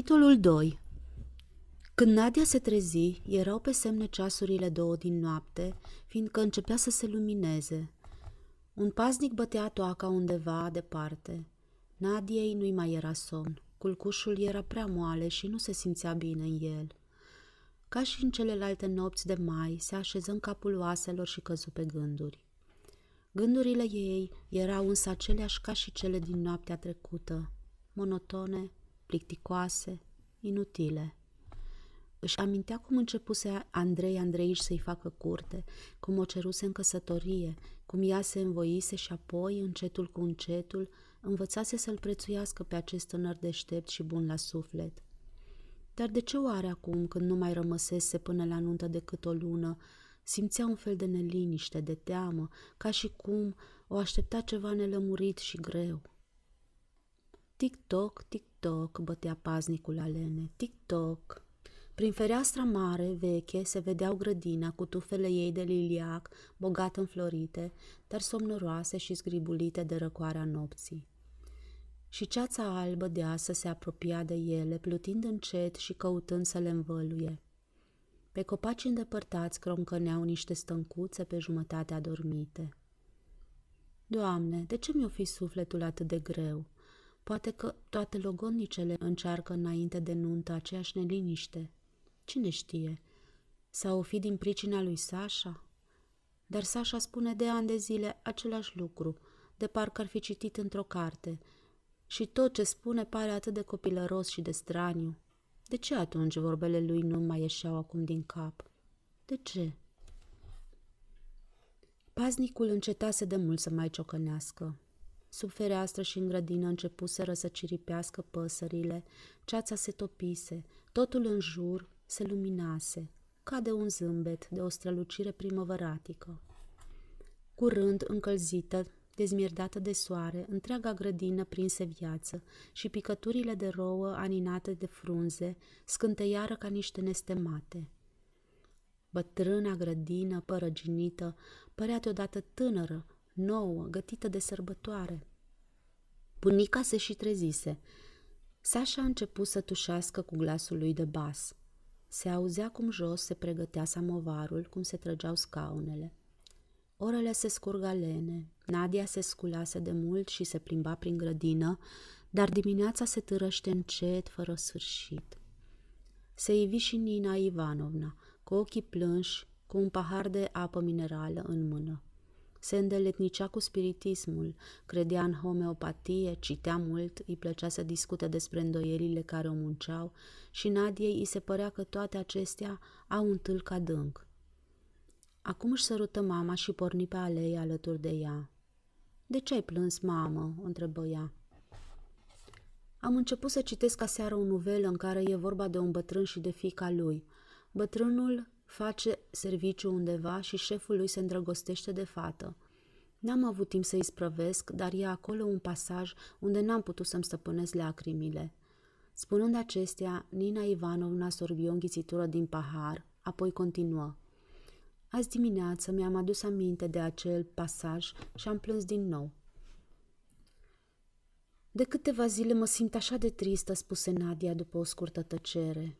Capitolul 2 Când Nadia se trezi, erau pe semne ceasurile două din noapte, fiindcă începea să se lumineze. Un paznic bătea toaca undeva departe. Nadiei nu-i mai era somn. Culcușul era prea moale și nu se simțea bine în el. Ca și în celelalte nopți de mai, se așeză în capul oaselor și căzu pe gânduri. Gândurile ei erau însă aceleași ca și cele din noaptea trecută, monotone, plicticoase, inutile. Își amintea cum începuse Andrei Andreici să-i facă curte, cum o ceruse în căsătorie, cum ea se învoise și apoi, încetul cu încetul, învățase să-l prețuiască pe acest tânăr deștept și bun la suflet. Dar de ce oare acum, când nu mai rămăsese până la nuntă decât o lună, simțea un fel de neliniște, de teamă, ca și cum o aștepta ceva nelămurit și greu? Tic-toc, tic-toc, bătea paznicul alene, tic-toc. Prin fereastra mare, veche, se vedeau grădina cu tufele ei de liliac, bogat înflorite, dar somnoroase și zgribulite de răcoarea nopții. Și ceața albă de asă se apropia de ele, plutind încet și căutând să le învăluie. Pe copaci îndepărtați croncăneau niște stâncuțe pe jumătate adormite. Doamne, de ce mi-o fi sufletul atât de greu?" Poate că toate logodnicele încearcă înainte de nuntă aceeași neliniște. Cine știe? Sau o fi din pricina lui Sasha? Dar Sasha spune de ani de zile același lucru, de parcă ar fi citit într-o carte. Și tot ce spune pare atât de copilăros și de straniu. De ce atunci vorbele lui nu mai ieșeau acum din cap? De ce? Paznicul încetase de mult să mai ciocănească. Sub fereastră și în grădină începuseră să ciripească păsările, ceața se topise, totul în jur se luminase, ca de un zâmbet, de o strălucire primăvăratică. Curând, încălzită, dezmierdată de soare, întreaga grădină prinse viață și picăturile de rouă aninate de frunze scânteiară ca niște nestemate. Bătrâna grădină, părăginită, părea deodată tânără, nouă, gătită de sărbătoare. Bunica se și trezise. Sasha a început să tușească cu glasul lui de bas. Se auzea cum jos se pregătea samovarul, cum se trăgeau scaunele. Orele se scurga lene, Nadia se sculase de mult și se plimba prin grădină, dar dimineața se târăște încet, fără sfârșit. Se ivi și Nina Ivanovna, cu ochii plânși, cu un pahar de apă minerală în mână. Se îndeletnicea cu spiritismul, credea în homeopatie, citea mult, îi plăcea să discute despre îndoierile care o munceau și Nadiei îi se părea că toate acestea au un tâlc adânc. Acum își sărută mama și porni pe alei alături de ea. De ce ai plâns, mamă?" întrebă ea. Am început să citesc aseară o novelă în care e vorba de un bătrân și de fica lui. Bătrânul face serviciu undeva și șeful lui se îndrăgostește de fată. N-am avut timp să-i sprăvesc, dar e acolo un pasaj unde n-am putut să-mi stăpânesc lacrimile. Spunând acestea, Nina Ivanovna sorbi o înghițitură din pahar, apoi continuă. Azi dimineață mi-am adus aminte de acel pasaj și am plâns din nou. De câteva zile mă simt așa de tristă, spuse Nadia după o scurtă tăcere.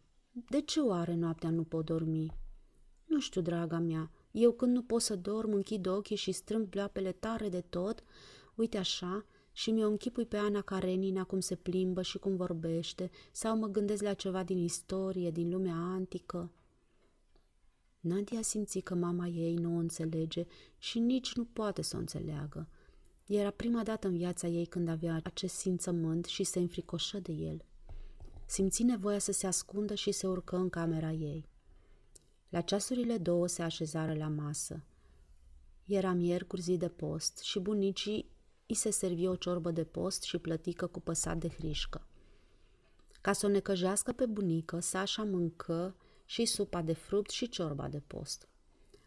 De ce oare noaptea nu pot dormi? Nu știu, draga mea, eu când nu pot să dorm, închid ochii și strâng pleoapele tare de tot, uite așa, și mi-o închipui pe Ana Karenina cum se plimbă și cum vorbește, sau mă gândesc la ceva din istorie, din lumea antică. Nadia simți că mama ei nu o înțelege și nici nu poate să o înțeleagă. Era prima dată în viața ei când avea acest simțământ și se înfricoșă de el. Simți nevoia să se ascundă și se urcă în camera ei. La ceasurile două se așezară la masă. Era miercuri zi de post și bunicii îi se servi o ciorbă de post și plătică cu păsat de hrișcă. Ca să o necăjească pe bunică, Sașa mâncă și supa de fruct și ciorba de post.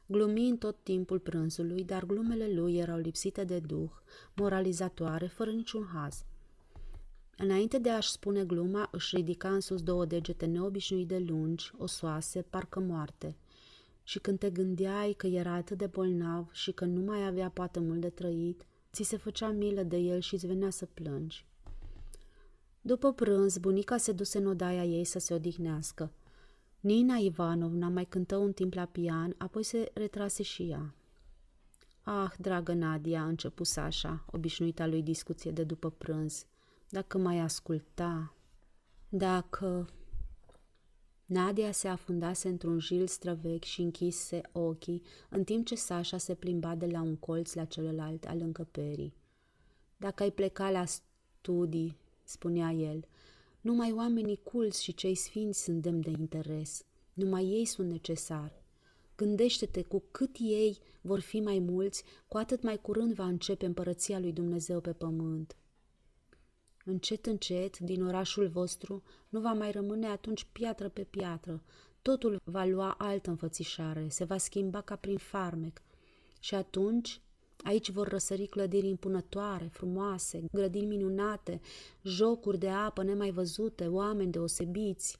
Glumi în tot timpul prânzului, dar glumele lui erau lipsite de duh, moralizatoare, fără niciun haz. Înainte de a-și spune gluma, își ridica în sus două degete neobișnuit de lungi, osoase, parcă moarte. Și când te gândeai că era atât de bolnav și că nu mai avea poate mult de trăit, ți se făcea milă de el și îți venea să plângi. După prânz, bunica se duse în odaia ei să se odihnească. Nina Ivanovna mai cântă un timp la pian, apoi se retrase și ea. Ah, dragă Nadia, a început Sasha, obișnuita lui discuție de după prânz. Dacă mai asculta... Dacă... Nadia se afundase într-un jil străvechi și închise ochii, în timp ce Sasha se plimba de la un colț la celălalt al încăperii. Dacă ai pleca la studii, spunea el, numai oamenii culți și cei sfinți sunt demn de interes. Numai ei sunt necesari. Gândește-te, cu cât ei vor fi mai mulți, cu atât mai curând va începe împărăția lui Dumnezeu pe pământ. Încet, încet, din orașul vostru, nu va mai rămâne atunci piatră pe piatră. Totul va lua altă înfățișare, se va schimba ca prin farmec. Și atunci, aici vor răsări clădiri impunătoare, frumoase, grădini minunate, jocuri de apă nemai văzute, oameni deosebiți.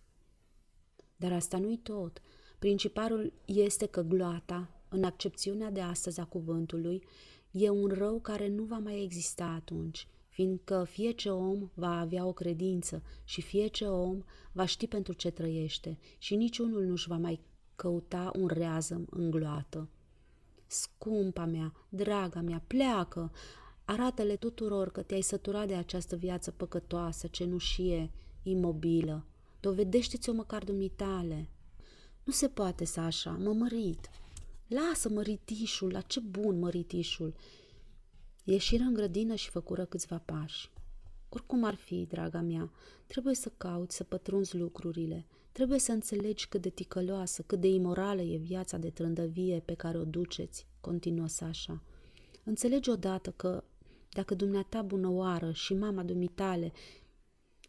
Dar asta nu-i tot. Principalul este că gloata, în accepțiunea de astăzi a cuvântului, e un rău care nu va mai exista atunci, fiindcă fie ce om va avea o credință și fie ce om va ști pentru ce trăiește și niciunul nu-și va mai căuta un reazăm în gloată. Scumpa mea, draga mea, pleacă! Arată-le tuturor că te-ai săturat de această viață păcătoasă, cenușie, imobilă. Dovedește-ți-o măcar dumitale. Nu se poate să așa, mă mărit. Lasă măritișul, la ce bun măritișul. Ieșiră în grădină și făcură câțiva pași. Oricum ar fi, draga mea, trebuie să cauți, să pătrunzi lucrurile. Trebuie să înțelegi cât de ticăloasă, cât de imorală e viața de trândăvie pe care o duceți, continuă Sasha. Înțelegi odată că dacă dumneata bunăoară și mama dumitale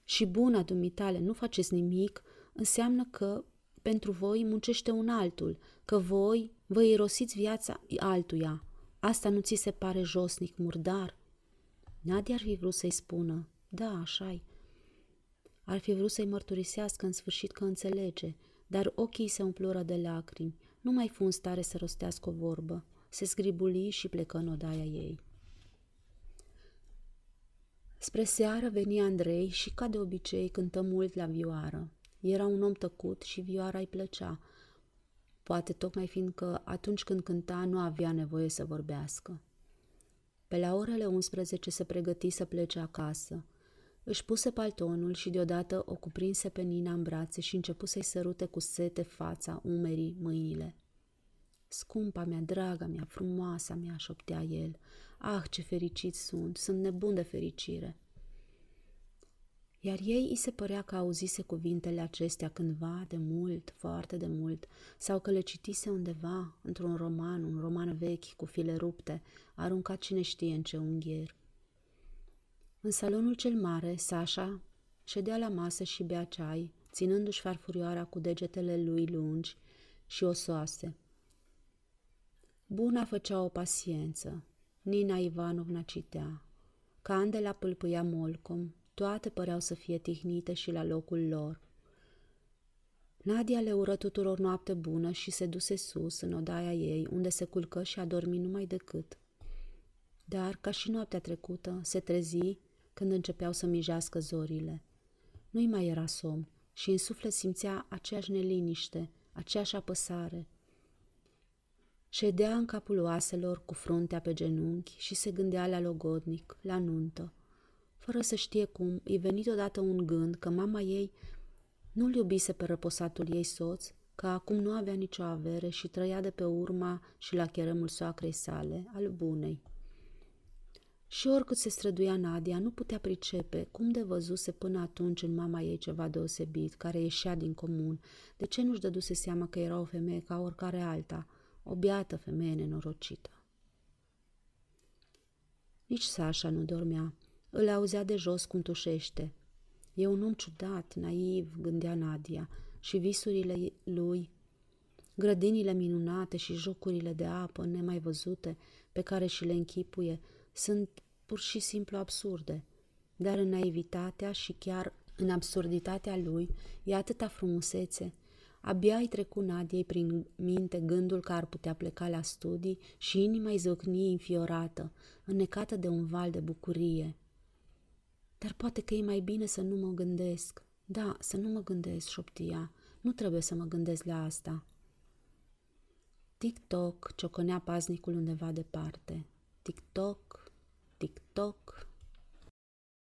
și buna dumitale nu faceți nimic, înseamnă că pentru voi muncește un altul, că voi vă irosiți viața altuia. Asta nu ți se pare josnic, murdar? Nadia ar fi vrut să-i spună, da, așa Ar fi vrut să-i mărturisească în sfârșit că înțelege, dar ochii se umplură de lacrimi. Nu mai fu în stare să rostească o vorbă. Se zgribuli și plecă în odaia ei. Spre seară veni Andrei și, ca de obicei, cântă mult la vioară. Era un om tăcut și vioara îi plăcea, poate tocmai fiindcă atunci când cânta nu avea nevoie să vorbească. Pe la orele 11 se pregăti să plece acasă. Își puse paltonul și deodată o cuprinse pe Nina în brațe și începu să-i sărute cu sete fața, umerii, mâinile. Scumpa mea, draga mea, frumoasa mea, șoptea el. Ah, ce fericit sunt, sunt nebun de fericire iar ei îi se părea că auzise cuvintele acestea cândva, de mult, foarte de mult, sau că le citise undeva, într-un roman, un roman vechi, cu file rupte, aruncat cine știe în ce unghier. În salonul cel mare, Sasha ședea la masă și bea ceai, ținându-și farfurioara cu degetele lui lungi și osoase. Buna făcea o paciență. Nina Ivanovna citea. Candela pâlpâia molcom, toate păreau să fie tihnite și la locul lor. Nadia le ură tuturor noapte bună și se duse sus, în odaia ei, unde se culcă și a dormit numai decât. Dar, ca și noaptea trecută, se trezi când începeau să mijească zorile. Nu-i mai era somn și în suflet simțea aceeași neliniște, aceeași apăsare. Ședea în capul oaselor cu fruntea pe genunchi și se gândea la logodnic, la nuntă. Fără să știe cum, îi venit odată un gând că mama ei nu-l iubise pe răposatul ei soț, că acum nu avea nicio avere și trăia de pe urma și la cheremul soacrei sale, al bunei. Și oricât se străduia Nadia, nu putea pricepe cum de văzuse până atunci în mama ei ceva deosebit, care ieșea din comun. De ce nu-și dăduse seama că era o femeie ca oricare alta, o biată femeie nenorocită? Nici Sasha nu dormea. Îl auzea de jos cum tușește. E un om ciudat, naiv, gândea Nadia, și visurile lui, grădinile minunate și jocurile de apă nemai văzute pe care și le închipuie, sunt pur și simplu absurde. Dar în naivitatea și chiar în absurditatea lui e atâta frumusețe. Abia îi trecu Nadiei prin minte gândul că ar putea pleca la studii și inima îi zăcni înfiorată, înnecată de un val de bucurie. Dar poate că e mai bine să nu mă gândesc. Da, să nu mă gândesc, șoptia. Nu trebuie să mă gândesc la asta. Tic-toc, cioconea paznicul undeva departe. Tic-toc, tic-toc,